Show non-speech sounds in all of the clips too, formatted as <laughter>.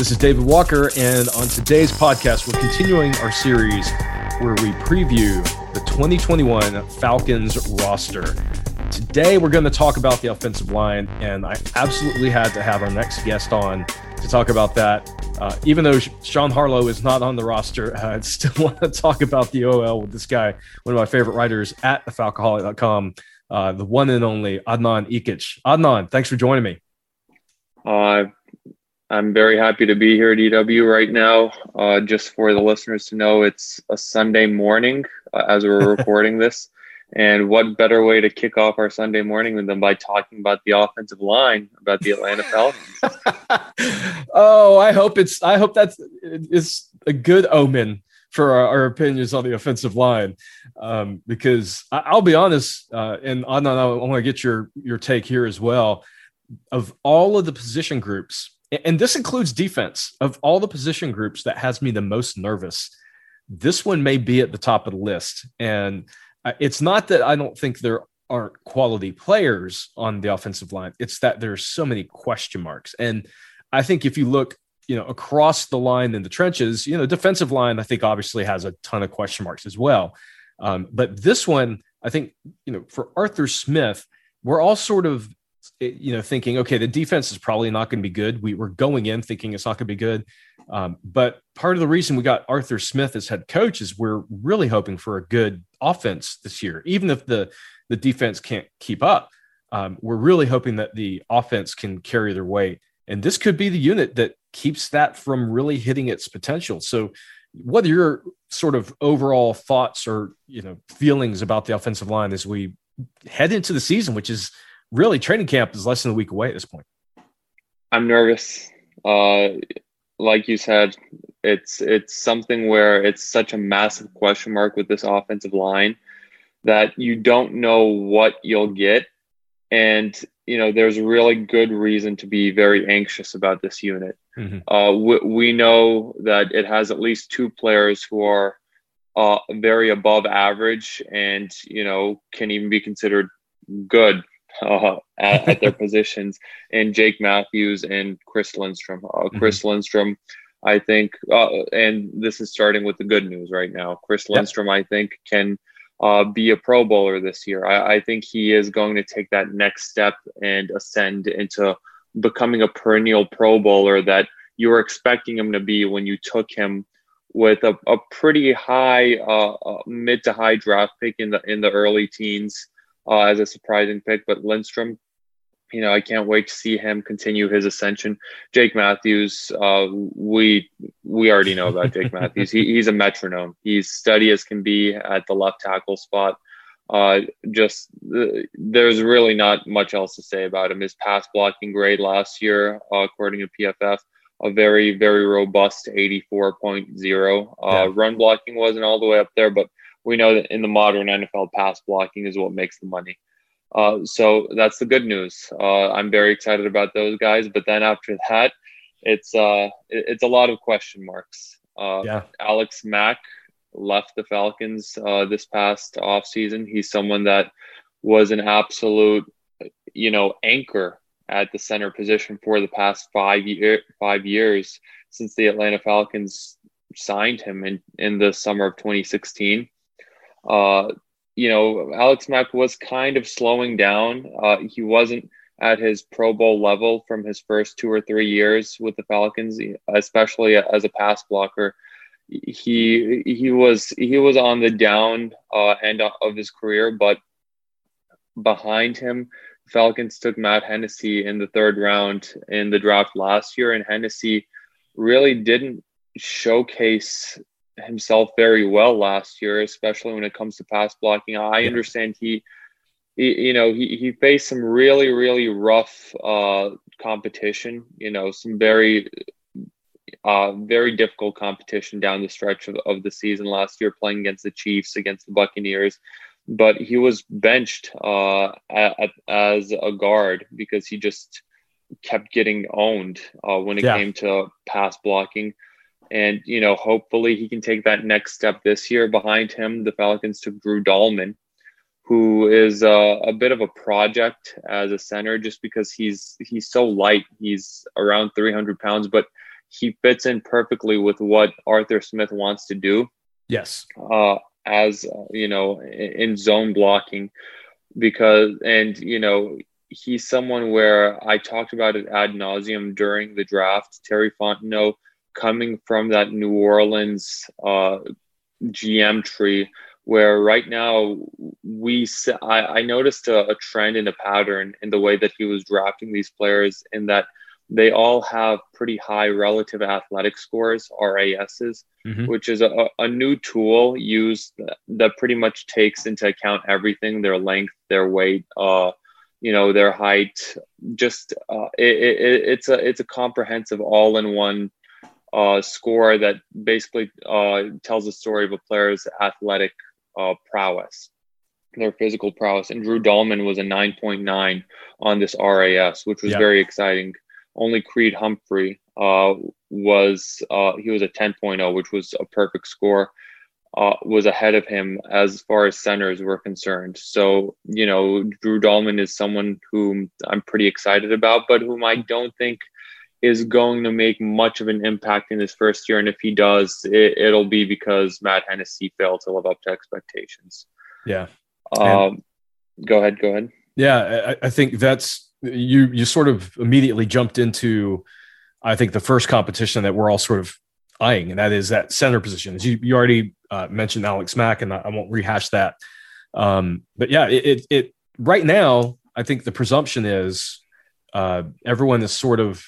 This is David Walker, and on today's podcast, we're continuing our series where we preview the 2021 Falcons roster. Today, we're going to talk about the offensive line, and I absolutely had to have our next guest on to talk about that. Uh, even though Sean Harlow is not on the roster, <laughs> I still <laughs> want to talk about the OL with this guy, one of my favorite writers at thefalcoholic.com uh, the one and only Adnan Ikic. Adnan, thanks for joining me. Uh, I'm very happy to be here at EW right now. Uh, just for the listeners to know, it's a Sunday morning uh, as we're <laughs> recording this. And what better way to kick off our Sunday morning than by talking about the offensive line, about the Atlanta Falcons? <laughs> oh, I hope it's. I hope that's it's a good omen for our, our, opinions on the offensive line um, because I, will be honest, uh, and I, I want to get your your take here as well. Of all of the position groups, and this includes defense, of all the position groups that has me the most nervous, this one may be at the top of the list. And uh, it's not that I don't think there aren't quality players on the offensive line; it's that there's so many question marks. And I think if you look you know, across the line in the trenches, you know, defensive line, I think obviously has a ton of question marks as well. Um, but this one, I think, you know, for Arthur Smith, we're all sort of, you know, thinking, okay, the defense is probably not going to be good. We were going in thinking it's not going to be good. Um, but part of the reason we got Arthur Smith as head coach is we're really hoping for a good offense this year, even if the the defense can't keep up. Um, we're really hoping that the offense can carry their weight. And this could be the unit that keeps that from really hitting its potential. So, what are your sort of overall thoughts or you know feelings about the offensive line as we head into the season, which is really training camp is less than a week away at this point? I'm nervous. Uh, like you said, it's it's something where it's such a massive question mark with this offensive line that you don't know what you'll get, and you know there's really good reason to be very anxious about this unit. Mm-hmm. Uh, we, we, know that it has at least two players who are uh, very above average and you know can even be considered good uh, at, at, their <laughs> positions in Jake Matthews and Chris Lindstrom. Uh, mm-hmm. Chris Lindstrom, I think, uh, and this is starting with the good news right now. Chris Lindstrom, I think, can uh, be a Pro Bowler this year. I, I, think he is going to take that next step and ascend into becoming a perennial Pro Bowler that you were expecting him to be when you took him with a, a pretty high uh, uh, mid to high draft pick in the in the early teens uh, as a surprising pick. But Lindstrom you know, I can't wait to see him continue his ascension. Jake Matthews, uh, we we already know about Jake <laughs> Matthews. He, he's a metronome. He's steady as can be at the left tackle spot. Uh, just uh, there's really not much else to say about him. His pass blocking grade last year, uh, according to PFF, a very very robust 84.0. Uh, yeah. Run blocking wasn't all the way up there, but we know that in the modern NFL, pass blocking is what makes the money. Uh, so that's the good news. Uh, I'm very excited about those guys. But then after that, it's uh, it's a lot of question marks. Uh, yeah. Alex Mack left the Falcons uh, this past offseason. He's someone that was an absolute, you know, anchor at the center position for the past five year five years since the Atlanta Falcons signed him in in the summer of 2016. Uh, you know, Alex Mack was kind of slowing down. Uh, he wasn't at his Pro Bowl level from his first two or three years with the Falcons, especially as a pass blocker. he he was he was on the down uh, end of his career, but behind him, Falcons took Matt Hennessy in the third round in the draft last year, and Hennessy really didn't showcase himself very well last year, especially when it comes to pass blocking. I understand he, he you know, he, he faced some really, really rough uh, competition, you know, some very, uh, very difficult competition down the stretch of, of the season last year, playing against the Chiefs, against the Buccaneers. But he was benched uh, at, as a guard because he just kept getting owned uh, when it yeah. came to pass blocking. And, you know, hopefully he can take that next step this year. Behind him, the Falcons took Drew Dalman, who is a, a bit of a project as a center just because he's he's so light. He's around 300 pounds, but he fits in perfectly with what Arthur Smith wants to do. Yes. Uh, as, you know, in, in zone blocking because, and, you know, he's someone where I talked about it ad nauseum during the draft. Terry Fontenot – coming from that New Orleans uh, GM tree, where right now we I, I noticed a, a, trend and a pattern in the way that he was drafting these players, in that they all have pretty high relative athletic scores RASs, mm-hmm. which is a, a new tool used that, that pretty much takes into account everything: their length, their weight, uh, you know, their height. Just uh, it, it, it's a it's a comprehensive all-in-one uh, score that basically uh, tells the story of a player's athletic uh, prowess, their physical prowess. And Drew Dalman was a 9.9 on this RAS, which was yeah. very exciting. Only Creed Humphrey uh, was uh, he was a 10.0, which was a perfect score. Uh, was ahead of him as far as centers were concerned. So, you know, Drew Dalman is someone whom I'm pretty excited about, but whom I don't think is going to make much of an impact in his first year. And if he does, it, will be because Matt Hennessy failed to live up to expectations. Yeah. Um, go ahead. Go ahead. Yeah, I, I, think that's you. You sort of immediately jumped into, I think, the first competition that we're all sort of eyeing, and that is that center position. As you, you already uh, mentioned, Alex Mack, and I, I won't rehash that. Um, but yeah, it, it, it right now, I think the presumption is uh, everyone is sort of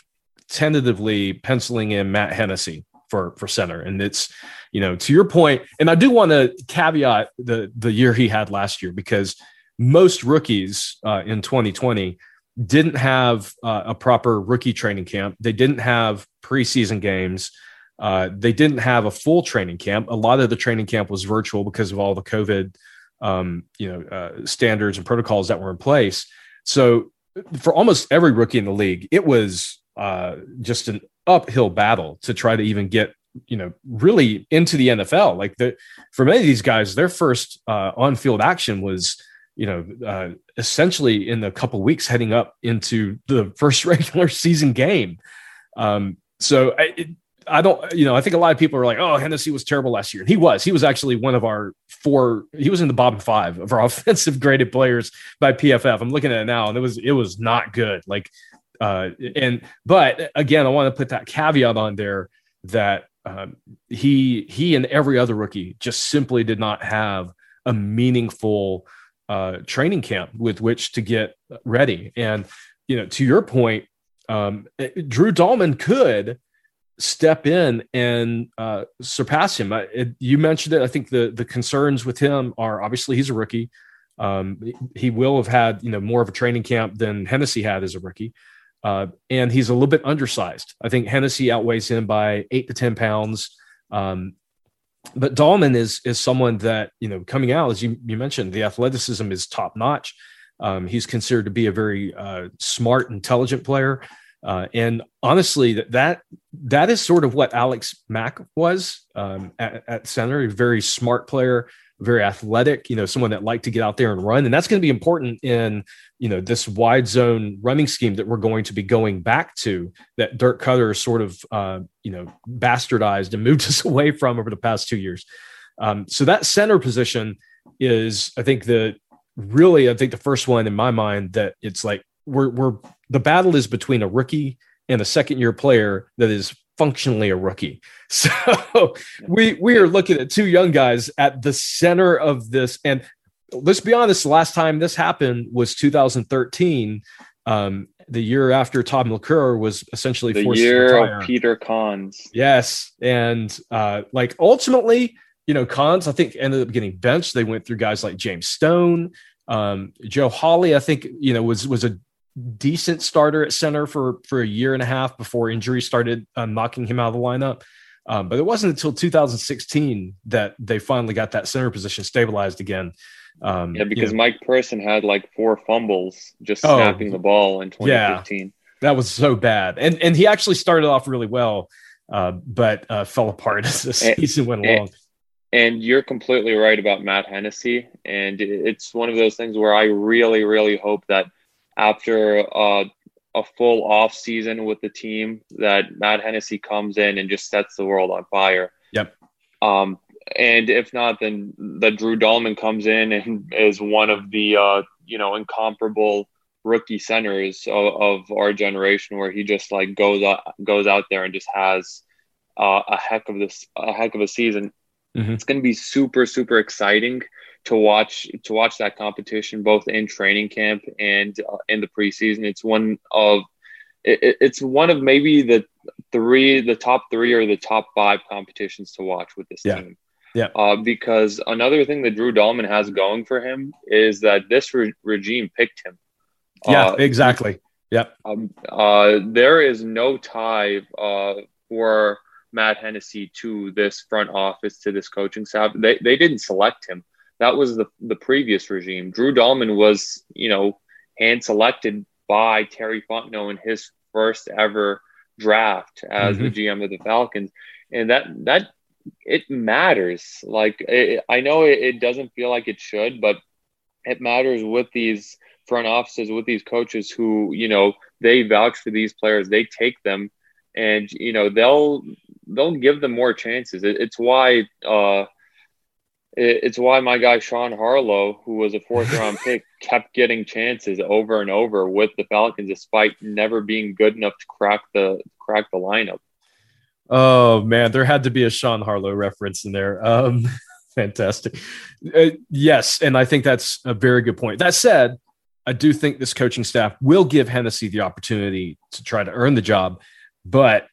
tentatively penciling in Matt Hennessy for for center, and it's you know to your point, and I do want to caveat the the year he had last year because most rookies uh, in 2020 didn't have uh, a proper rookie training camp. They didn't have preseason games. Uh, they didn't have a full training camp. A lot of the training camp was virtual because of all the COVID, um, you know, uh, standards and protocols that were in place. So for almost every rookie in the league, it was uh, just an uphill battle to try to even get you know really into the NFL. Like the for many of these guys, their first uh, on field action was you know uh, essentially in a couple weeks heading up into the first <laughs> regular season game. Um, so I, it, I don't, you know, I think a lot of people are like, oh, Hennessy was terrible last year. And he was. He was actually one of our four, he was in the bottom five of our <laughs> offensive graded players by PFF. I'm looking at it now and it was, it was not good. Like uh, and but again, I want to put that caveat on there that um, he he and every other rookie just simply did not have a meaningful uh, training camp with which to get ready. And you know, to your point, um, Drew Dalman could step in and uh, surpass him. It, you mentioned it. I think the the concerns with him are obviously he's a rookie. Um, he will have had you know more of a training camp than Hennessy had as a rookie. Uh, and he's a little bit undersized. I think Hennessy outweighs him by eight to 10 pounds. Um, but Dalman is is someone that you know coming out as you, you mentioned the athleticism is top notch. Um, he's considered to be a very uh, smart, intelligent player, uh, and honestly, that, that that is sort of what Alex Mack was um, at, at, center. A very smart player, very athletic, you know, someone that liked to get out there and run. And that's going to be important in, you know, this wide zone running scheme that we're going to be going back to that Dirk Koetter sort of, uh, you know, bastardized and moved <laughs> us away from over the past two years. Um, so that center position is, I think, the really, I think the first one in my mind that it's like we're, we're, the battle is between a rookie and a second year player that is functionally a rookie. <laughs> So we we are looking at two young guys at the center of this. And let's be honest, the last time this happened was 2013. Um, the year after Todd McClure was essentially the forced year of Peter Konz. Yes, and uh, like ultimately, you know, Konz I think ended up getting benched. They went through guys like James Stone, um, Joe Hawley. I think you know was was a decent starter at center for for a year and a half before injury started uh, knocking him out of the lineup. Um, but it wasn't until 2016 that they finally got that center position stabilized again. Um, Yeah, you because know, Mike Person had like four fumbles just Oh, snapping the ball in yeah. 2015. that was so bad, and and he actually started off really well, uh, but uh, fell apart <laughs> as the season went eh, along. And you're completely right about Matt Hennessy. And it's one of those things where I really, really hope that after uh, a full off season with the team, that Matt Hennessy comes in and just sets the world on fire. Yep. Um, and if not, then that Drew Dalman comes in and <laughs> is one of the uh, you know incomparable rookie centers of, of our generation, where he just like goes out goes out there and just has uh, a heck of this a heck of a season. Mhm. It's going to be super super exciting to watch to watch that competition both in training camp and uh, in the preseason. It's one of it, it- it's one of maybe the three the top three or the top five competitions to watch with this Yeah. team. Yeah. Uh, because another thing that Drew Dalman has going for him is that this re- regime picked him. Yeah, Uh, exactly. Yep. um, uh, there is no tie uh, for Matt Hennessy to this front office, to this coaching staff. They, they didn't select him. That was the, the previous regime. Drew Dalman was, you know, hand selected by Terry Fontenot in his first ever draft as the GM of the Falcons. And that, that, it matters. Like, it, I know it, it doesn't feel like it should, but it matters with these front offices, with these coaches who, you know, they vouch for these players, they take them, and you know they'll they'll give them more chances. It, it's why uh, it's why my guy Sean Harlow, who was a fourth <laughs> round pick, kept getting chances over and over with the Falcons, despite never being good enough to crack the crack the lineup. Oh man, there had to be a Sean Harlow reference in there. Um, <laughs> fantastic. Uh, yes, and I think that's a very good point. That said, I do think this coaching staff will give Hennessy the opportunity to try to earn the job. But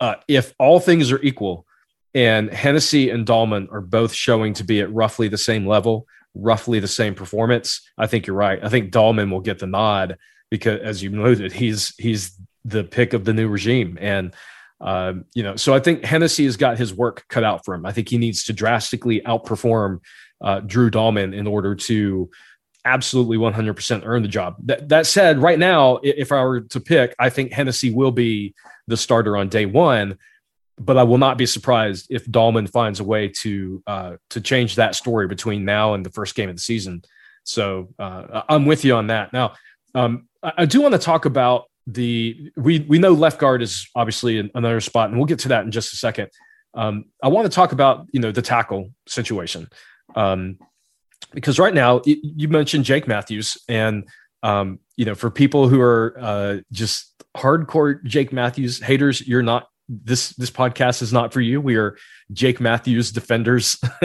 uh, if all things are equal, and Hennessy and Dalman are both showing to be at roughly the same level, roughly the same performance, I think you're right. I think Dalman will get the nod because, as you noted, he's he's the pick of the new regime, and um, you know, so I think Hennessy has got his work cut out for him. I think he needs to drastically outperform uh, Drew Dalman in order to absolutely 100% earn the job. That, that said, right now, if I were to pick, I think Hennessy will be the starter on day one. But I will not be surprised if Dalman finds a way to uh, to change that story between now and the first game of the season. So uh, I'm with you on that. Now, um, I, do want to talk about the we we know left guard is obviously another spot, and we'll get to that in just a second. Um, I want to talk about you know the tackle situation um, because right now y- you mentioned Jake Matthews, and um, you know for people who are uh, just hardcore Jake Matthews haters, you're not this this podcast is not for you. We are Jake Matthews defenders <laughs>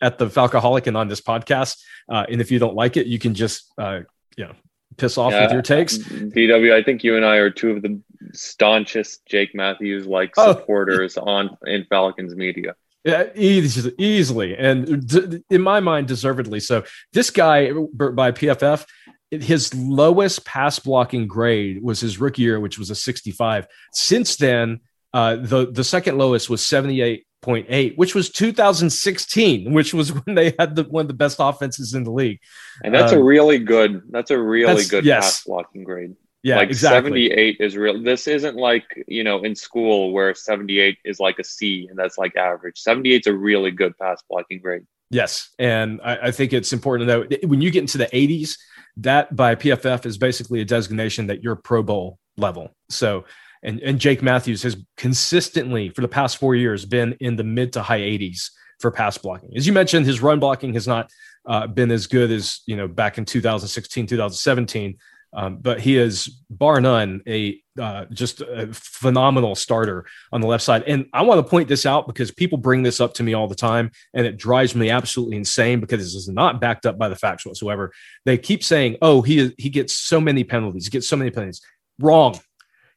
at the Falcoholic and on this podcast, uh, and if you don't like it, you can just uh, you know piss off with your takes. DW, I think you and I are two of the staunchest Jake Matthews like Oh. supporters on in Falcons media. Yeah, easily, easily, and d- in my mind, deservedly so. This guy by PFF, his lowest pass blocking grade was his rookie year, which was a 65. Since then, uh, the the second lowest was 78.8, which was 2016, which was <laughs> when they had the one of the best offenses in the league. And that's a Um, really good that's a really that's- good yes. pass blocking grade. Yeah, like exactly. 78 is real. This isn't like, you know, in school where 78 is like a C and that's like average. 78 is a really good pass blocking grade. Yes, and I, I think it's important to know when you get into the 80s, that by PFF is basically a designation that you're Pro Bowl level. So, and and Jake Matthews has consistently for the past four years been in the mid to high 80s for pass blocking. As you mentioned, his run blocking has not uh, been as good as you know back in 2016, 2017. Um, but he is bar none a uh, just a phenomenal starter on the left side. And I want to point this out because people bring this up to me all the time, and it drives me absolutely insane because this is not backed up by the facts whatsoever. They keep saying, "Oh, he he gets so many penalties. He gets so many penalties." Wrong.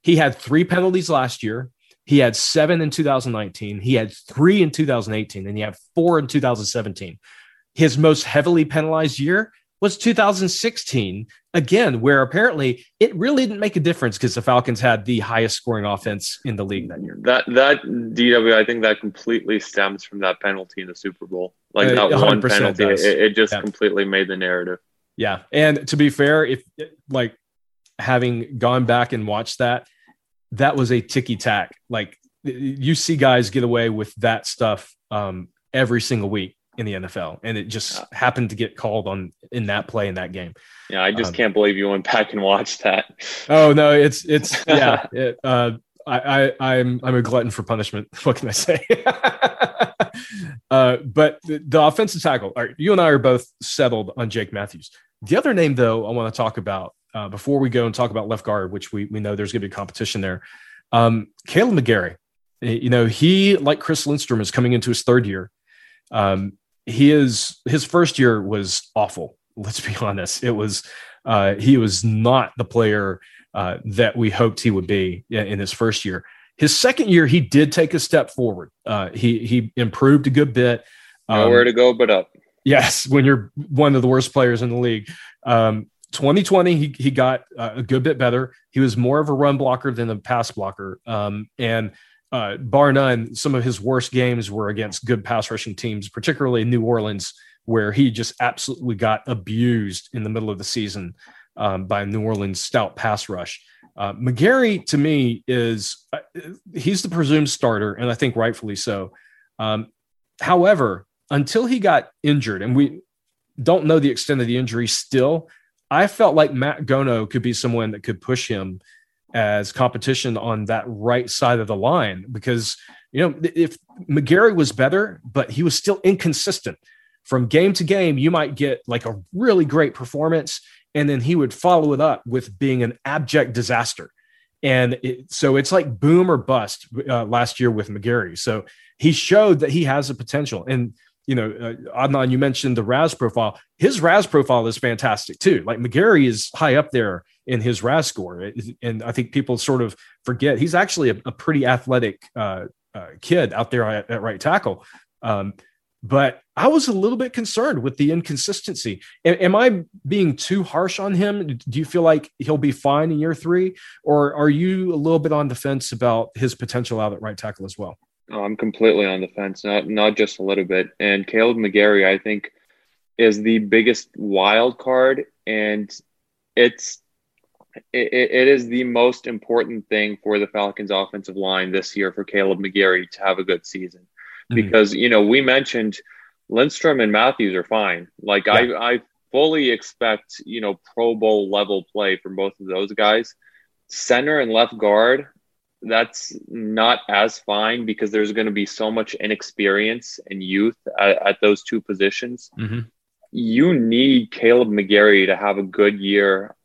He had three penalties last year. He had seven in 2019. He had three in 2018, and he had four in 2017. His most heavily penalized year was 2016 again where apparently it really didn't make a difference because the falcons had the highest scoring offense in the league that year that that dw i think that completely stems from that penalty in the super bowl like that uh, one penalty it, it, just yeah. completely made the narrative yeah and to be fair if like having gone back and watched that that was a ticky tack like you see guys get away with that stuff um, every single week in the NFL, and it just happened to get called on in that play in that game. Yeah, I just um, can't believe you went back and watched that. Oh no, it's it's <laughs> yeah. It, uh, I, I I'm I'm a glutton for punishment. <laughs> What can I say? <laughs> uh, but the, the offensive tackle. All right, you and I are both settled on Jake Matthews. The other name, though, I want to talk about uh, before we go and talk about left guard, which we we know there's going to be competition there. Um, Kaleb McGary. You know, he like Chris Lindstrom is coming into his third year. Um, he is his first year was awful. Let's be <laughs> honest. It was uh, he was not the player uh, that we hoped he would be in his first year. His second year, he did take a step forward. Uh, he he improved a good bit. Um, Nowhere to go but up. Yes, when you're one of the worst players in the league. Um, 2020, he he got uh, a good bit better. He was more of a run blocker than a pass blocker, um, and uh, bar none, some of his worst games were against good pass rushing teams, particularly New Orleans, where he just absolutely got abused in the middle of the season um, by New Orleans' stout pass rush. Uh, McGary, to me, is uh, he's the presumed starter, and I think rightfully so. Um, however, until he got injured, and we don't know the extent of the injury still, I felt like Matt Gono could be someone that could push him as competition on that right side of the line because you know if McGary was better, but he was still inconsistent from game to game. You might get like a really great performance, and then he would follow it up with being an abject disaster. And it, so it's like boom or bust uh, last year with McGary. So he showed that he has a potential. And you know, uh, Adnan, you mentioned the RAS profile. His RAS profile is fantastic too. Like McGary is high up there in his RAS score, and I think people sort of forget he's actually a, a pretty athletic uh, uh, kid out there at, at right tackle. Um, but I was a little bit concerned with the inconsistency. A- am I being too harsh on him? Do you feel like he'll be fine in year three, or are you a little bit on the fence about his potential out at right tackle as well? I'm completely on the fence, not not just a little bit. And Kaleb McGary, I think, is the biggest wild card, and it's it, it is the most important thing for the Falcons' offensive line this year for Kaleb McGary to have a good season, mm-hmm. because you know we mentioned Lindstrom and Matthews are fine. Like yeah. I I fully expect you know Pro Bowl level play from both of those guys. Center and left guard, that's not as fine because there's going to be so much inexperience and youth at, at those two positions. Mm-hmm. You need Kaleb McGary to have a good year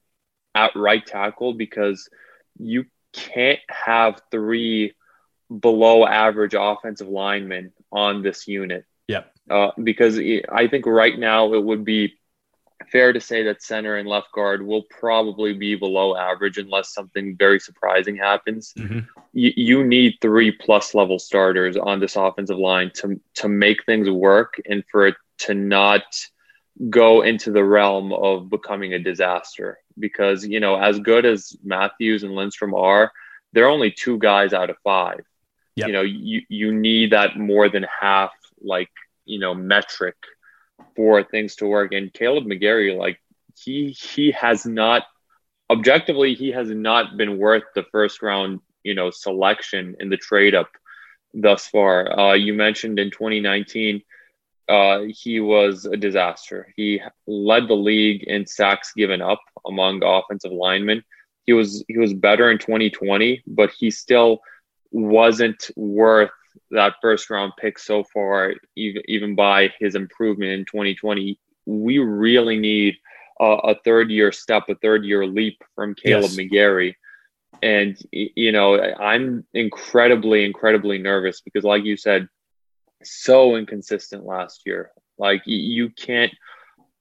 at right tackle because you can't have three below average offensive linemen on this unit. Yep. Uh, because I think right now it would be fair to say that center and left guard will probably be below average unless something very surprising happens. Mm-hmm. You, you need three plus level starters on this offensive line to to make things work and for it to not go into the realm of becoming a disaster. Because you know, as good as Matthews and Lindstrom are, they're only two guys out of five. Yep. You know, you you need that more than half like you know metric for things to work. And Kaleb McGary, like he he has not objectively he has not been worth the first round you know selection in the trade up thus far. Uh, you mentioned in 2019 uh, he was a disaster. He led the league in sacks given up among offensive linemen. He was he was better in 2020, but he still wasn't worth that first round pick so far, even even by his improvement in 2020, we really need a, a third year step, a third year leap from Kaleb Yes. McGary. And you know, I'm incredibly, incredibly nervous because, like you said, so inconsistent last year. Like you can't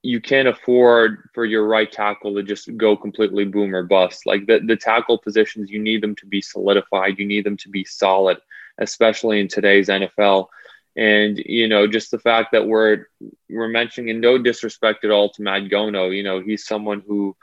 you can't afford for your right tackle to just go completely boom or bust. Like the, the tackle positions, you need them to be solidified. You need them to be solid, especially in today's NFL. And you know, just the fact that we're we're mentioning, in no disrespect at all to Matt Gono, you know, he's someone who,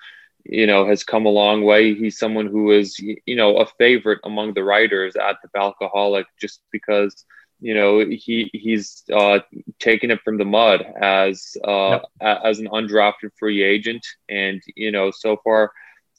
you know, has come a long way. He's someone who is, you know, a favorite among the writers at the Falcoholic, just because you know he he's uh, taken it from the mud as uh, a- as an undrafted free agent, and you know so far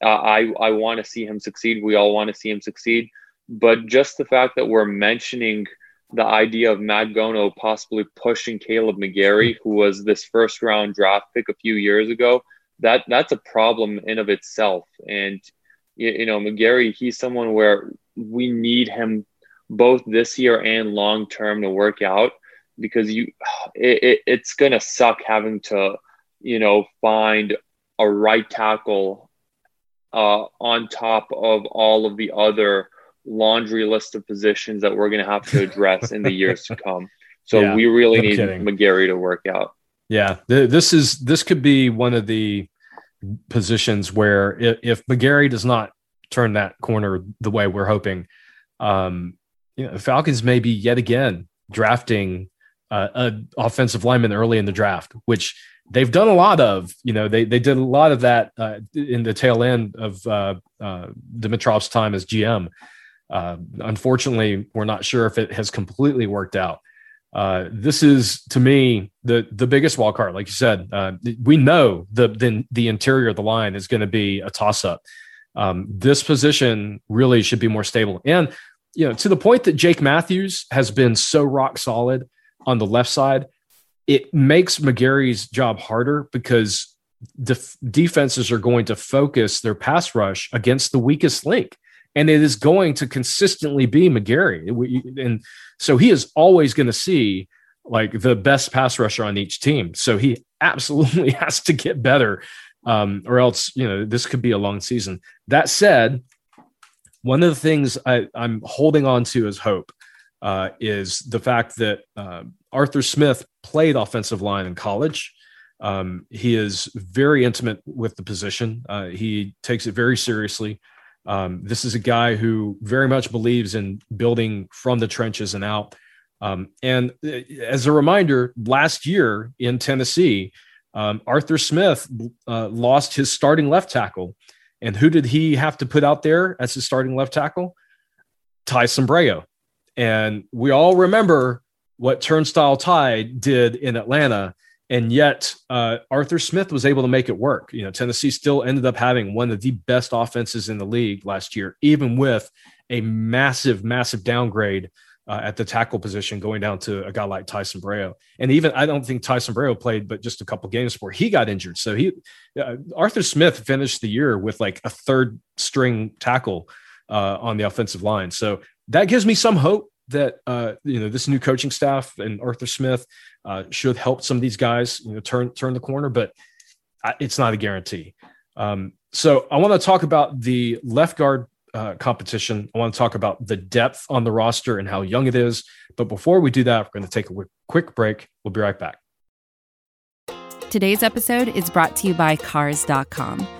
uh, I I want to see him succeed. We all want to see him succeed, but just the fact that we're mentioning the idea of Matt Gono possibly pushing Kaleb McGary, who was this first round draft pick a few years ago, that that's a problem in of itself. And you, know McGary, he's someone where we need him both this year and long term to work out because you it, it, it's gonna suck having to you know find a right tackle uh, on top of all of the other laundry list of positions that we're gonna have to address in the years to come. So Yeah, we really no need kidding. McGary to work out. Yeah, th- this is this could be one of the positions where if, if McGary does not turn that corner the way we're hoping, um, you know, Falcons may be yet again drafting uh, an offensive lineman early in the draft, which they've done a lot of. You know, they they did a lot of that uh, in the tail end of uh, uh, Dimitroff's time as GM. Uh, unfortunately, we're not sure if it has completely worked out. Uh, this is to me the the biggest wild card. Like you said, uh, we know the, the the interior of the line is going to be a toss up. Um, this position really should be more stable, and you know to the point that Jake Matthews has been so rock solid on the left side, it makes McGary's job harder because def- defenses are going to focus their pass rush against the weakest link. And it is going to consistently be McGary. And so he is always going to see like the best pass rusher on each team. So he absolutely <laughs> has to get better, um, or else you know this could be a long season. That said, one of the things I, I'm holding on to as hope uh, is the fact that uh, Arthur Smith played offensive line in college. Um, he is very intimate with the position. Uh, he takes it very seriously. Um, this is a guy who very much believes in building from the trenches and out. Um, and uh, as a reminder, last year in Tennessee, um, Arthur Smith uh, lost his starting left tackle. And who did he have to put out there as his starting left tackle? Ty Sambrailo. And we all remember what Turnstile Ty did in Atlanta. And yet, uh, Arthur Smith was able to make it work. You know, Tennessee still ended up having one of the best offenses in the league last year, even with a massive, massive downgrade uh, at the tackle position, going down to a guy like Ty Sambrailo. And even I don't think Ty Sambrailo played, but just a couple games before he got injured. So he, uh, Arthur Smith finished the year with like a third string tackle uh, on the offensive line. So that gives me some hope that uh, you know this new coaching staff and Arthur Smith uh, should help some of these guys you know turn turn the corner, but I, it's not a guarantee. Um, so I want to talk about the left guard uh, competition. I want to talk about the depth on the roster and how young it is. But before we do that, we're going to take a quick, quick break. We'll be right back. Today's episode is brought to you by Cars.com.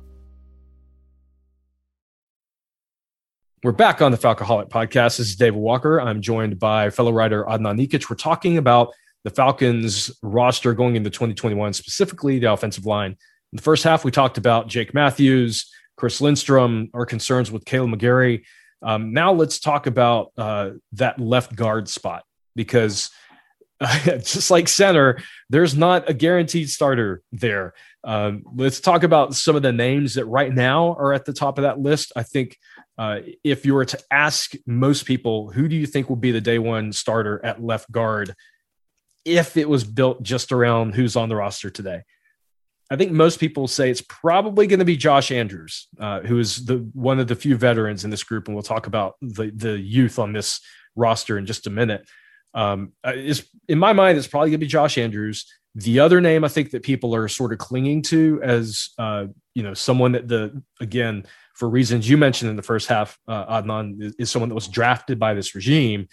We're back on the Falcoholic podcast. This is David Walker. I'm joined by fellow writer Adnan Ikic. We're talking about the Falcons roster going into 2021, specifically the offensive line. In the first half, we talked about Jake Matthews, Chris Lindstrom, our concerns with Kaleb McGary. Um, now let's talk about uh, that left guard spot because <laughs> just like center, there's not a guaranteed starter there. Um, let's talk about some of the names that right now are at the top of that list. I think uh, if you were to ask most people, who do you think will be the day one starter at left guard if it was built just around who's on the roster today? I think most people say it's probably going to be Josh Andrews, uh, who is the one of the few veterans in this group, and we'll talk about the the youth on this roster in just a minute. Um, uh, is in my mind, it's probably going to be Josh Andrews. The other name I think that people are sort of clinging to as uh, you know someone that the again for reasons you mentioned in the first half, uh, Adnan is, is someone that was drafted by this regime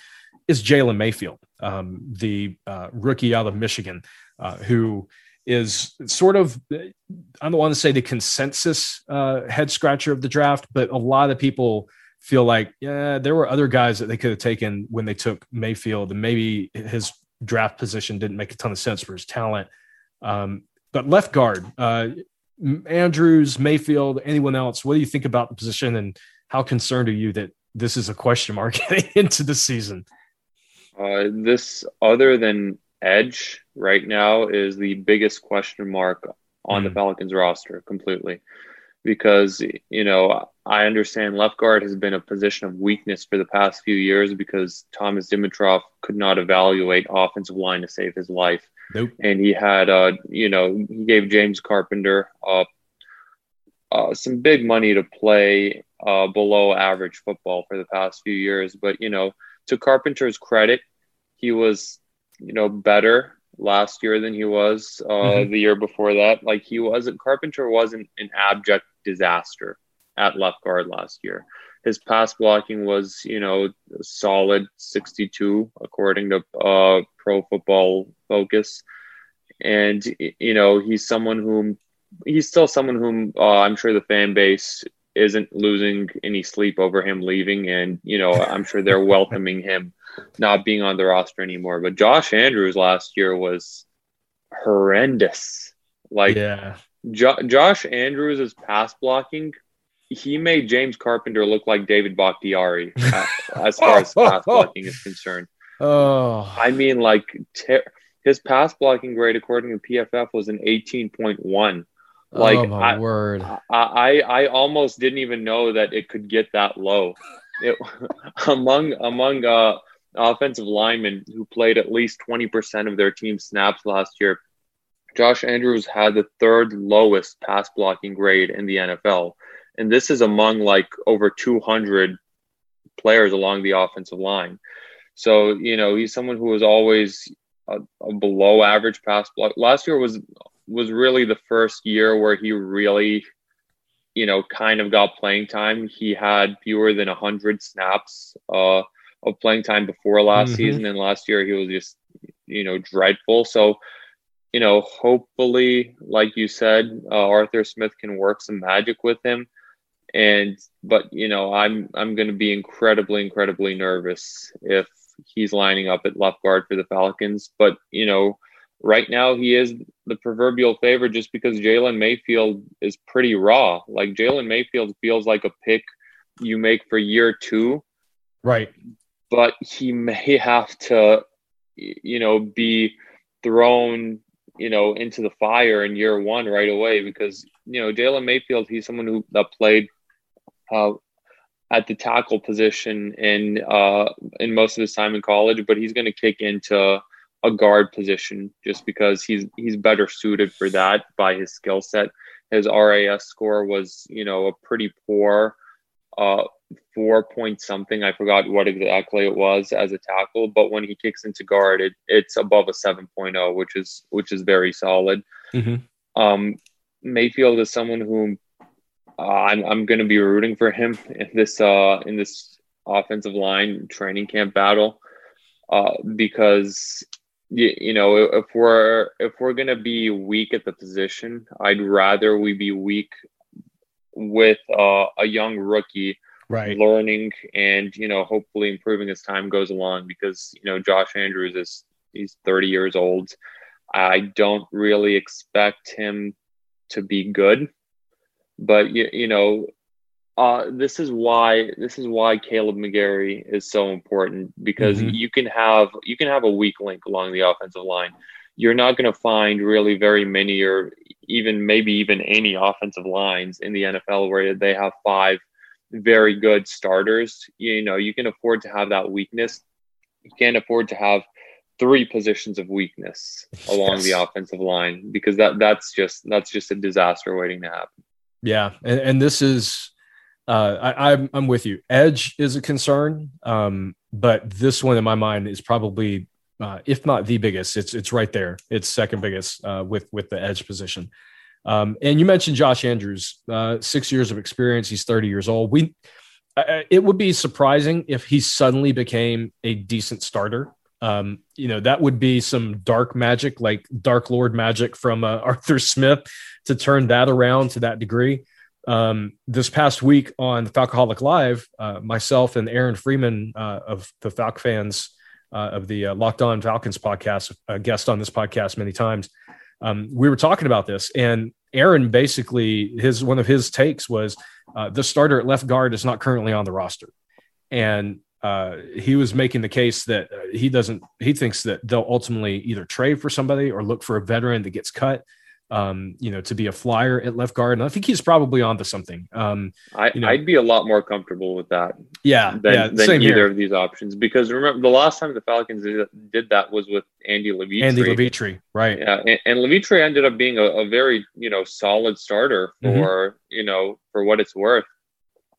is Jalen Mayfield, um, the uh, rookie out of Michigan, uh, who is sort of I don't want to say the consensus uh, head scratcher of the draft, but a lot of people feel like yeah, there were other guys that they could have taken when they took Mayfield, and maybe his draft position didn't make a ton of sense for his talent. Um, but left guard, uh, Andrews, Mayfield, anyone else, what do you think about the position, and how concerned are you that this is a question mark <laughs> into the season? Uh, this, other than edge right now is the biggest question mark on mm. the Pelicans roster completely. Because, you know, I understand left guard has been a position of weakness for the past few years because Thomas Dimitroff could not evaluate offensive line to save his life. Nope. And he had, uh, you know, he gave James Carpenter uh, uh, some big money to play uh, below average football for the past few years. But, you know, to Carpenter's credit, he was you know, better last year than he was uh, mm-hmm. the year before that. Like he wasn't, Carpenter wasn't an abject disaster at left guard last year. His pass blocking was, you know, solid 62 according to uh, Pro Football Focus, and you know he's someone whom he's still someone whom uh, I'm sure the fan base isn't losing any sleep over him leaving, and you know I'm sure they're <laughs> welcoming him not being on the roster anymore. But Josh Andrews last year was horrendous. Like, yeah. Jo- Josh Andrews' pass blocking, he made James Carpenter look like David Bakhtiari <laughs> as far as pass blocking is concerned. Oh, I mean, like ter- his pass blocking grade according to PFF was an eighteen point one. Like, oh my I, word! I, I I almost didn't even know that it could get that low. It, <laughs> among among uh, offensive linemen who played at least 20% of their team snaps last year, Josh Andrews had the third lowest pass blocking grade in the NFL. And this is among like over 200 players along the offensive line. So, you know, he's someone who was always a, a below average pass block. Last year was was really the first year where he really you know, kind of got playing time. He had fewer than 100 snaps uh, of playing time before last mm-hmm. season, and last year he was just you know dreadful. So you know, hopefully, like you said, uh, Arthur Smith can work some magic with him. And but you know, I'm I'm going to be incredibly incredibly nervous if he's lining up at left guard for the Falcons. But you know, right now he is the proverbial favorite just because Jalen Mayfield is pretty raw. Like Jalen Mayfield feels like a pick you make for year two. Right but he may have to, you know, be thrown, you know, into the fire in year one right away because you know Jalen Mayfield, he's someone who that played uh, at the tackle position in uh, in most of his time in college, but he's going to kick into a guard position just because he's he's better suited for that by his skill set. His RAS score was, you know, a pretty poor uh, four point something. I forgot what exactly it was as a tackle, but when he kicks into guard, it, it's above a 7.0, which is which is very solid. Mm-hmm. Um, Mayfield is someone who uh, I'm I'm going to be rooting for him in this uh, in this offensive line training camp battle uh, because you, you know if we're if we're going to be weak at the position, I'd rather we be weak with uh, a young rookie right. learning and you know hopefully improving as time goes along because you know Josh Andrews is he's 30 years old. I don't really expect him to be good, but you, you know uh, this is why this is why Kaleb McGary is so important because mm-hmm. you can have you can have a weak link along the offensive line. You're not going to find really very many or even maybe even any offensive lines in the NFL where they have five very good starters. You know, you can afford to have that weakness. You can't afford to have three positions of weakness along yes. the offensive line because that that's just that's just a disaster waiting to happen. Yeah, and, and this is uh, I, I'm I'm with you. Edge is a concern, um, but this one in my mind is probably, uh, if not the biggest, it's it's right there. It's second biggest uh, with with the edge position. Um, and you mentioned Josh Andrews, uh, six years of experience. He's 30 years old. We, it would be surprising if he suddenly became a decent starter. Um, you know, that would be some dark magic, like Dark Lord magic from uh, <laughs> Arthur Smith, to turn that around to that degree. Um, this past week on Falcoholic Live, uh, myself and Aaron Freeman uh, of the Falc fans uh, of the uh, Locked On Falcons podcast, a guest on this podcast many times, um, we were talking about this, and Aaron basically his one of his takes was uh, the starter at left guard is not currently on the roster, and uh, he was making the case that he doesn't he thinks that they'll ultimately either trade for somebody or look for a veteran that gets cut um, you know, to be a flyer at left guard. And I think he's probably onto something. Um, I, you know, I'd be a lot more comfortable with that. Yeah. Than, yeah, than either here. of these options. Because remember, the last time the Falcons did, that was with Andy Levitre. Andy Levitre, right. Yeah. And, and Levitre ended up being a, a, very, you know, solid starter mm-hmm. for, mm-hmm. you know, for what it's worth.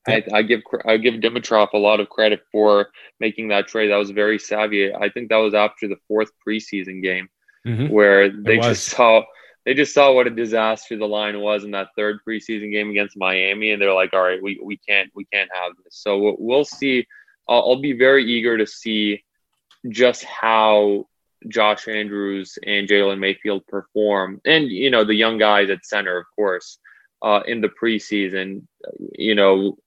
I, I, give I give Dimitroff a lot of credit for making that trade. That was very savvy. I think that was after the fourth preseason game mm-hmm. where they just saw they just saw what a disaster the line was in that third preseason game against Miami, and they're like, "All right, we, we can't we can't have this." So we'll see. I'll, I'll be very eager to see just how Josh Andrews and Jalen Mayfield perform, and you know the young guys at center, of course, uh, in the preseason. You know,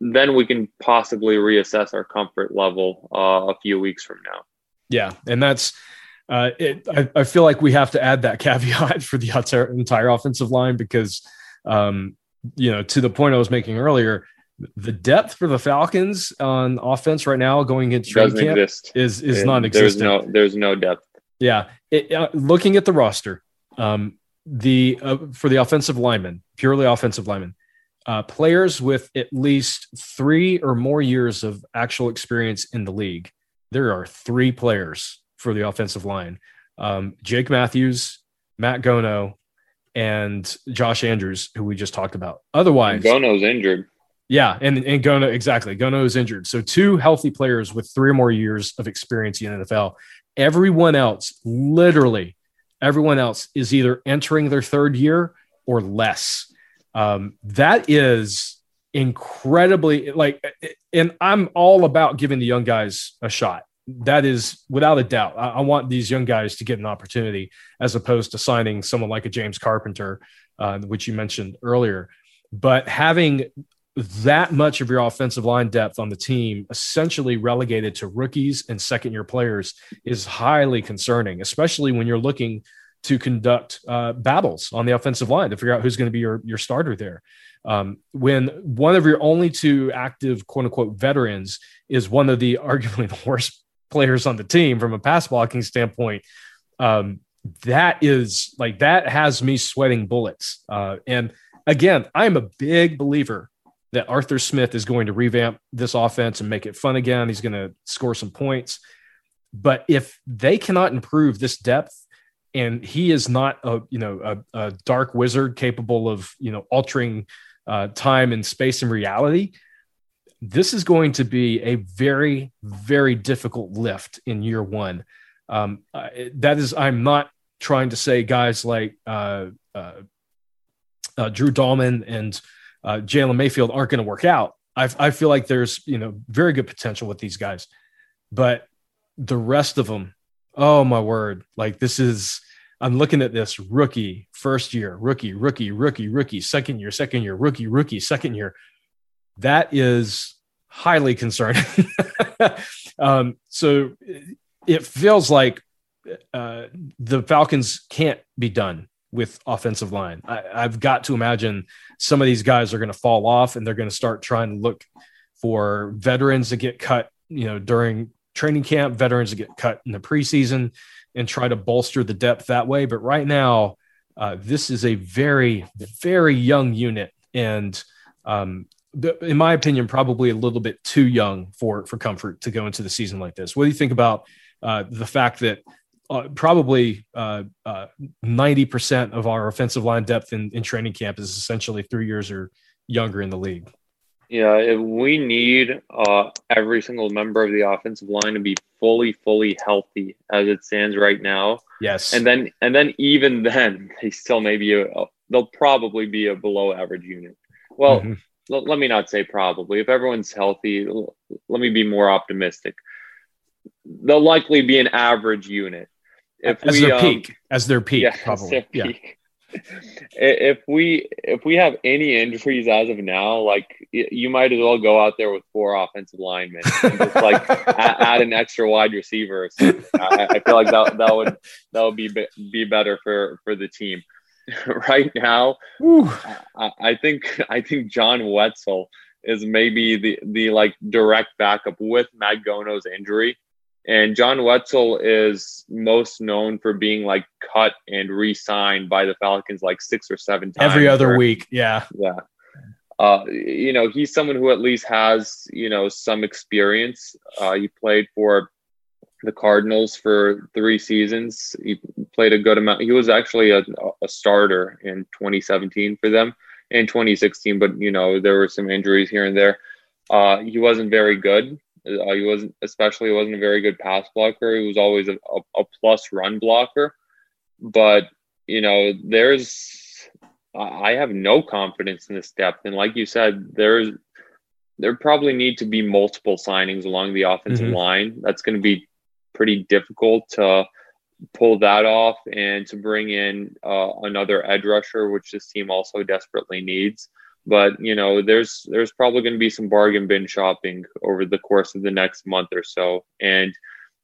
then we can possibly reassess our comfort level uh, a few weeks from now. Yeah, and that's uh, it, I, I, feel like we have to add that <laughs> caveat for the entire offensive line because, um, you know, to the point I was making earlier, the depth for the Falcons on offense right now going into training camp exist. is is non-existent. There's no there's no depth. Yeah, it, uh, looking at the roster, um, the uh, for the offensive lineman, purely offensive linemen, uh, players with at least three or more years of actual experience in the league. There are three players for the offensive line. Um, Jake Matthews, Matt Gono, and Josh Andrews, who we just talked about. Otherwise, Gono's injured. Yeah, and and Gono exactly. Gono is injured. So two healthy players with three or more years of experience in the NFL. Everyone else, literally, everyone else is either entering their third year or less. Um, that is incredibly like, and I'm all about giving the young guys a shot that is without a doubt. I, I, want these young guys to get an opportunity as opposed to signing someone like a James Carpenter, uh, which you mentioned earlier. But having that much of your offensive line depth on the team essentially relegated to rookies and second year players is highly concerning, especially when you're looking to conduct uh, battles on the offensive line to figure out who's going to be your, your starter there. Um, when one of your only two active quote unquote veterans is one of the <laughs> arguably the worst players on the team from a pass blocking standpoint, um, that is like that has me sweating bullets. Uh, and again, I'm a big believer that Arthur Smith is going to revamp this offense and make it fun again. He's going to score some points. But if they cannot improve this depth, and he is not a you know a, a dark wizard capable of you know altering uh, time and space and reality, this is going to be a very, very difficult lift in year one. Um, uh, that is, I'm not trying to say guys like uh, uh, uh Drew Dalman and uh, Jalen Mayfield aren't going to work out. I, I feel like there's, you know, very good potential with these guys, but the rest of them, oh my word, like this is, I'm looking at this rookie, first year, rookie, rookie, rookie, rookie, second year, second year, rookie, rookie, second year that is highly concerning. <laughs> um, so it feels like uh, the Falcons can't be done with offensive line. I, have got to imagine some of these guys are going to fall off and they're going to start trying to look for veterans to get cut, you know, during training camp, veterans to get cut in the preseason and try to bolster the depth that way. But right now, uh, this is a very, very young unit. And um, in my opinion, probably a little bit too young for, for comfort to go into the season like this. What do you think about uh, the fact that uh, probably uh, uh, 90% of our offensive line depth in, in training camp is essentially three years or younger in the league. Yeah, we need uh, every single member of the offensive line to be fully, fully healthy as it stands right now. Yes, and then and then even then, they still may be a, they'll probably be a below average unit. Well, mm-hmm. l- let me not say probably. If everyone's healthy, l- let me be more optimistic. They'll likely be an average unit if as we, their um, peak, as their peak, yeah, probably. Their yeah. Peak. <laughs> if we if we have any injuries as of now, like you might as well go out there with four offensive linemen, and just like <laughs> add, an extra wide receiver. So I, I, feel like that that would that would be be better for for the team. <laughs> right now, I, I think I think John Wetzel is maybe the the like direct backup with Matt Gono's injury. And John Wetzel is most known for being like cut and re-signed by the Falcons like six or seven times every other week. Yeah, yeah. Uh, you know, he's someone who at least has you know some experience. Uh, he played for the Cardinals for three seasons. He played a good amount. He was actually a, a starter in 2017 for them in 2016, but you know there were some injuries here and there. Uh, he wasn't very good. Uh, he wasn't, especially, wasn't a very good pass blocker. He was always a, a, a plus run blocker. But you know, there's, I have no confidence in this depth. And like you said, there's, there probably need to be multiple signings along the offensive mm-hmm. line. That's going to be pretty difficult to pull that off and to bring in uh, another edge rusher, which this team also desperately needs. But you know, there's there's probably going to be some bargain bin shopping over the course of the next month or so, and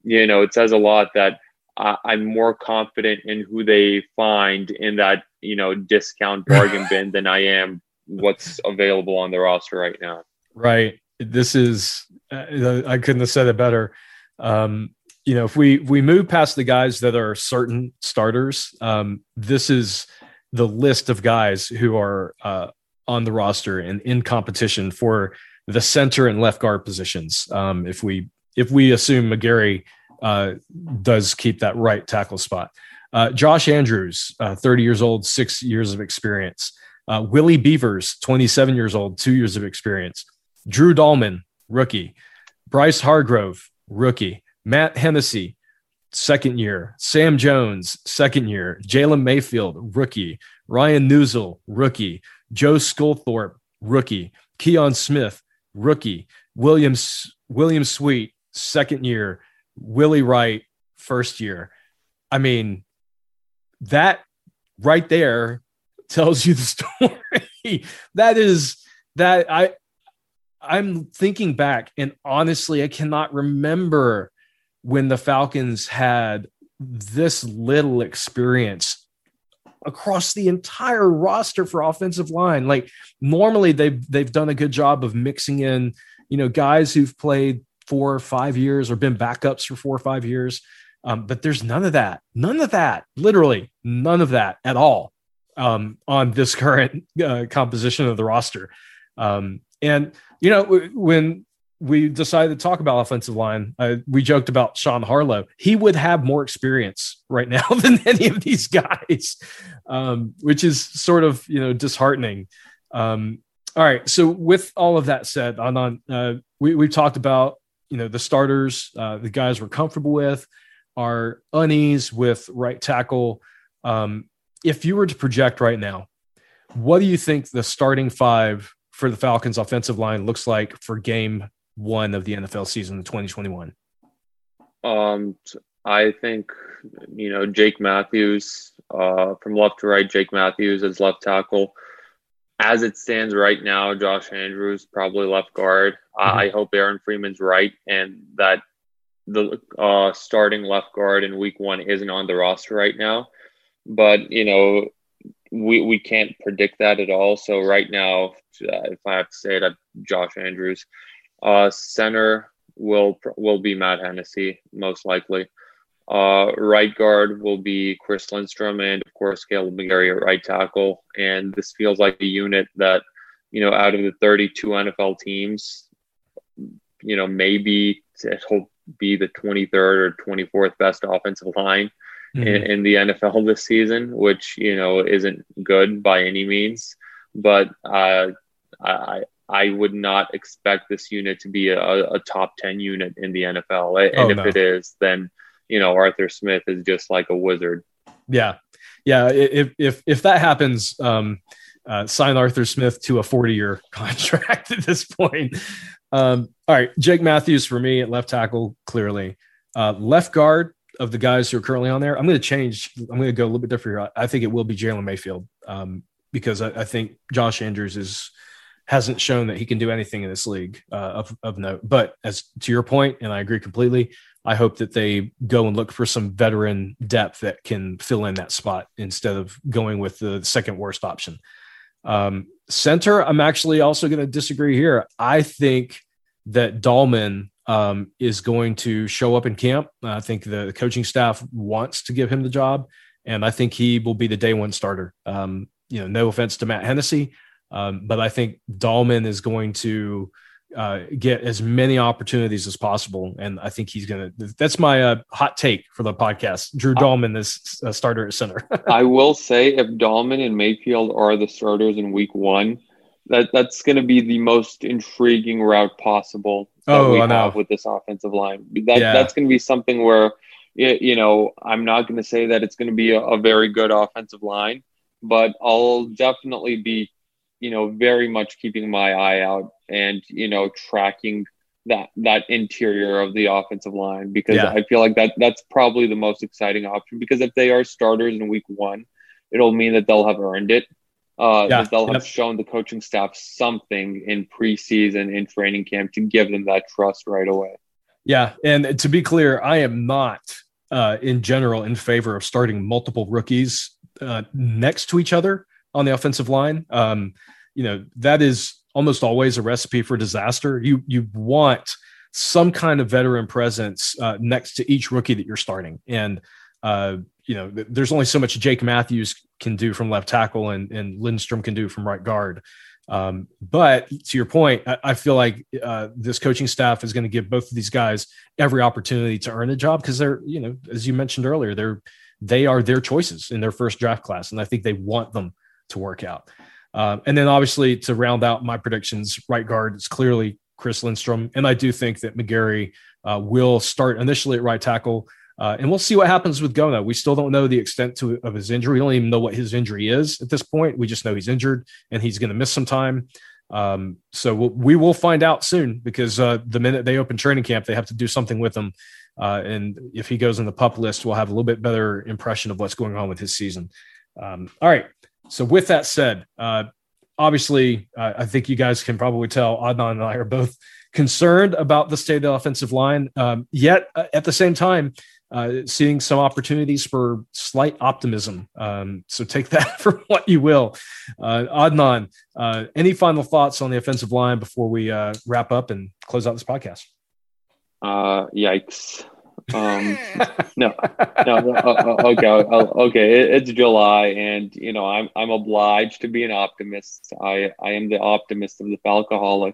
you know, it says a lot that I'm more confident in who they find in that you know discount <laughs> bargain bin than I am what's available on the roster right now. Right. This is uh, I couldn't have said it better. Um, you know, if we if we move past the guys that are certain starters, um, this is the list of guys who are uh, on the roster and in competition for the center and left guard positions. Um, if we if we assume McGary uh, does keep that right tackle spot, uh, Josh Andrews, uh, 30 years old, six years of experience. Uh, Willie Beavers, 27 years old, two years of experience. Drew Dalman, rookie. Bryce Hargrove, rookie. Matt Hennessy, second year. Sam Jones, second year. Jalen Mayfield, rookie. Ryan Neuzil, rookie. Joe Sculthorpe, rookie. Kion Smith, rookie. Williams William Sweet, second year. Willie Wright, first year. I mean, that right there <laughs> tells you the story. that is that I I'm thinking back and honestly I cannot remember when the Falcons had this little experience across the entire roster for offensive line. Like normally they've they've done a good job of mixing in, you know, guys who've played four or five years or been backups for four or five years. Um, but there's none of that, none of that, literally none of that at all um, on this <laughs> current uh, composition of the roster. Um, and you know, when we decided to talk about offensive line. Uh, we joked about Sean Harlow. He would have more experience right now <laughs> than any of these guys, um, which is sort of you know disheartening. Um, all right, so with all of that said, on uh, we we talked about you know the starters, uh, the guys we're comfortable with, our unease with right tackle. Um, if you were to project right now, what do you think the starting five for the Falcons offensive line looks like for game one of the NFL season in 2021? Um, I think you know Jake Matthews uh, from left to right. Jake Matthews as left tackle. As it stands right now, Josh Andrews probably left guard. Mm-hmm. I hope Aaron Freeman's right and that the uh, starting left guard in Week One isn't on the roster right now. But you know, we we can't predict that at all. So right now, uh, if I have to say it, Josh Andrews, uh, center will will be Matt Hennessy most likely. Uh, right guard will be Chris Lindstrom, and of course Kaleb McGary at right tackle. And this feels like a unit that, you know, out of the 32 NFL teams, you know, maybe it'll be the 23rd or 24th best offensive line mm-hmm. in, in, the NFL this season, which you know isn't good by any means. But uh, I I would not expect this unit to be a, a top 10 unit in the NFL, and oh, if no. it is, then you know Arthur Smith is just like a wizard. Yeah, yeah. If if if that happens, um, uh, sign Arthur Smith to a forty year <laughs> contract at this point. Um, all right, Jake Matthews for me at left tackle, clearly. Uh, left guard of the guys who are currently on there, I'm going to change. I'm going to go a little bit different here. I think it will be Jalen Mayfield um, because I, I, think Josh Andrews is hasn't shown that he can do anything in this league uh, of, of note. But as to your point, and I agree completely, I hope that they go and look for some veteran depth that can fill in that spot instead of going with the second worst option. Um, center, I'm actually also going to disagree here. I think that Dalman um, is going to show up in camp. I think the coaching staff wants to give him the job, and I think he will be the day one starter. Um, you know, no offense to Matt Hennessy, um, but I think Dalman is going to uh, get as many opportunities as possible. And I think he's going to, that's my uh, hot take for the podcast. Drew Dalman is a starter at center. <laughs> I will say if Dalman and Mayfield are the starters in week one, that that's going to be the most intriguing route possible that oh, we I have with this offensive line. That, yeah. That's going to be something where, you know, I'm not going to say that it's going to be a, a very good offensive line, but I'll definitely be you know, very much keeping my eye out and, you know, tracking that that interior of the offensive line because yeah. I feel like that that's probably the most exciting option because if they are starters in week one, it'll mean that they'll have earned it. Uh, yeah. they'll have shown the coaching staff something in preseason in training camp to give them that trust right away. Yeah, and to be clear, I am not uh, in general in favor of starting multiple rookies uh, next to each other on the offensive line. Um, you know, that is almost always a recipe for disaster. You you want some kind of veteran presence uh, next to each rookie that you're starting, and uh, you know, there's only so much Jake Matthews can do from left tackle and and Lindstrom can do from right guard. Um, but to your point, I, I feel like uh, this coaching staff is going to give both of these guys every opportunity to earn a job because they're, you know, as you mentioned earlier, they're they are their choices in their first draft class, and I think they want them to work out. Um, and then obviously to round out my predictions, right guard is clearly Chris Lindstrom. And I do think that McGary uh, will start initially at right tackle. Uh, and we'll see what happens with Gono. We still don't know the extent to, of his injury. We don't even know what his injury is at this point. We just know he's injured and he's going to miss some time. Um, so we'll, we will find out soon because uh, the minute they open training camp, they have to do something with him. Uh, and if he goes in the pup list, we'll have a little bit better impression of what's going on with his season. Um, all right. So, with that said, uh, obviously, uh, I think you guys can probably tell Adnan and I are both <laughs> concerned about the state of the offensive line. Um, yet, uh, at the same time, uh, seeing some opportunities for slight optimism. Um, so take <laughs> that for what you will. Uh, Adnan, uh, any final thoughts on the offensive line before we wrap up and close out this podcast? Yikes. Um, <laughs> no, no, uh, uh, okay, okay. it's July, and you know I'm I'm obliged to be an optimist. I I am the optimist of the Falcoholic.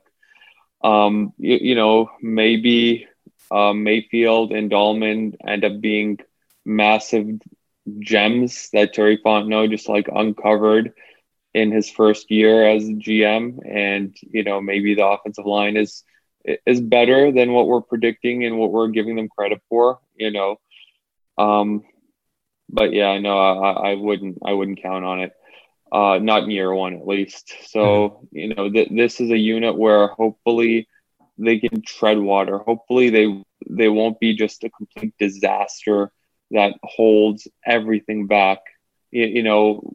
Um, you, you know maybe uh, Mayfield and Dalman end up being massive gems that Terry Fontenot just like uncovered in his first year as GM, and you know maybe the offensive line is is better than what we're predicting and what we're giving them credit for, you know. Um, but yeah, no, I, I wouldn't, I wouldn't count on it. Uh, not in year one, at least. So, mm-hmm. you know, th- this is a unit where hopefully they can tread water. Hopefully they, they won't be just a complete disaster that holds everything back. You, you know,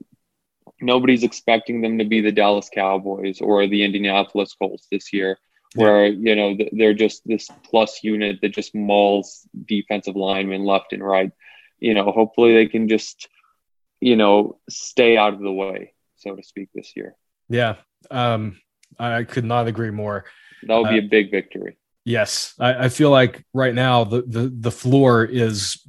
nobody's expecting them to be the Dallas Cowboys or the Indianapolis Colts this year where you know they're just this plus unit that just mauls defensive linemen left and right. You know, hopefully they can just you know, stay out of the way, so to speak, this year. Yeah, um, I could not agree more. That would be uh, a big victory. Yes, I, I, feel like right now the, the the floor is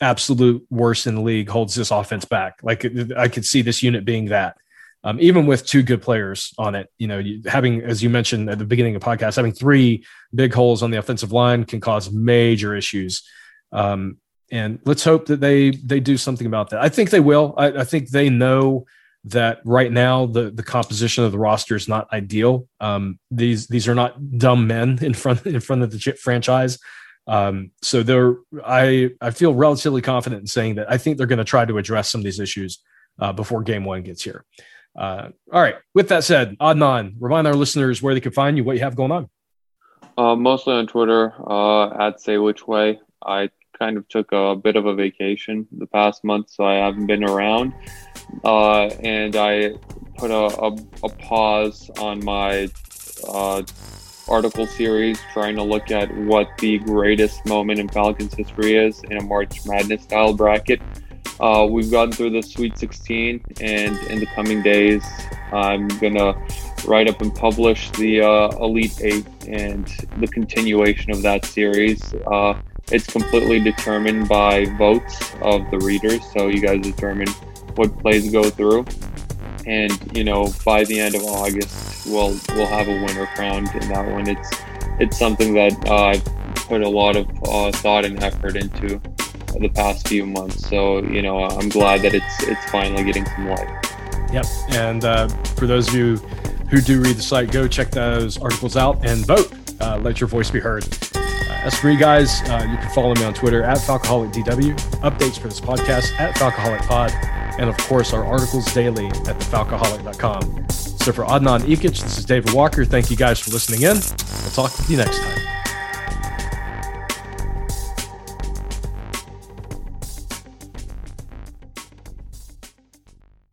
absolute worst in the league. Holds this offense back. Like I could see this unit being that. Um, even with two good players on it, you know, having, as you mentioned at the beginning of the podcast, having three big holes on the offensive line can cause major issues. Um, and let's hope that they they do something about that. I think they will. I, I, think they know that right now the the composition of the roster is not ideal. Um, these these are not dumb men in front in front of the franchise. Um, so they're I I feel relatively confident in saying that I think they're going to try to address some of these issues uh, before Game One gets here. Uh, all right. With that said, Adnan, remind our listeners where they can find you, what you have going on. Uh, mostly on Twitter uh, at Say Which Way. I kind of took a bit of a vacation the past month, so I haven't been around. Uh, and I put a, a, a pause on my uh, article series, trying to look at what the greatest moment in Falcons history is in a March Madness style bracket. Uh, we've gotten through the Sweet 16, and in the coming days, I'm gonna write up and publish the uh, Elite Eight and the continuation of that series. Uh, it's completely determined by votes of the readers, so you guys determine what plays go through. And you know, by the end of August, we'll we'll have a winner crowned in that one. It's it's something that uh, I've put a lot of uh, thought and effort into the past few months. So you know, I'm glad that it's it's finally getting some light. Yep. And uh, for those of you who do read the site, go check those articles out and vote. Uh, let your voice be heard. Uh, as for you guys, uh, you can follow me on Twitter at FalcoholicDW, updates for this podcast at FalcoholicPod, and of course our articles daily at thefalcoholic.com. So for Adnan Ikic, this is David Walker. Thank you guys for listening in. We'll talk with you next time.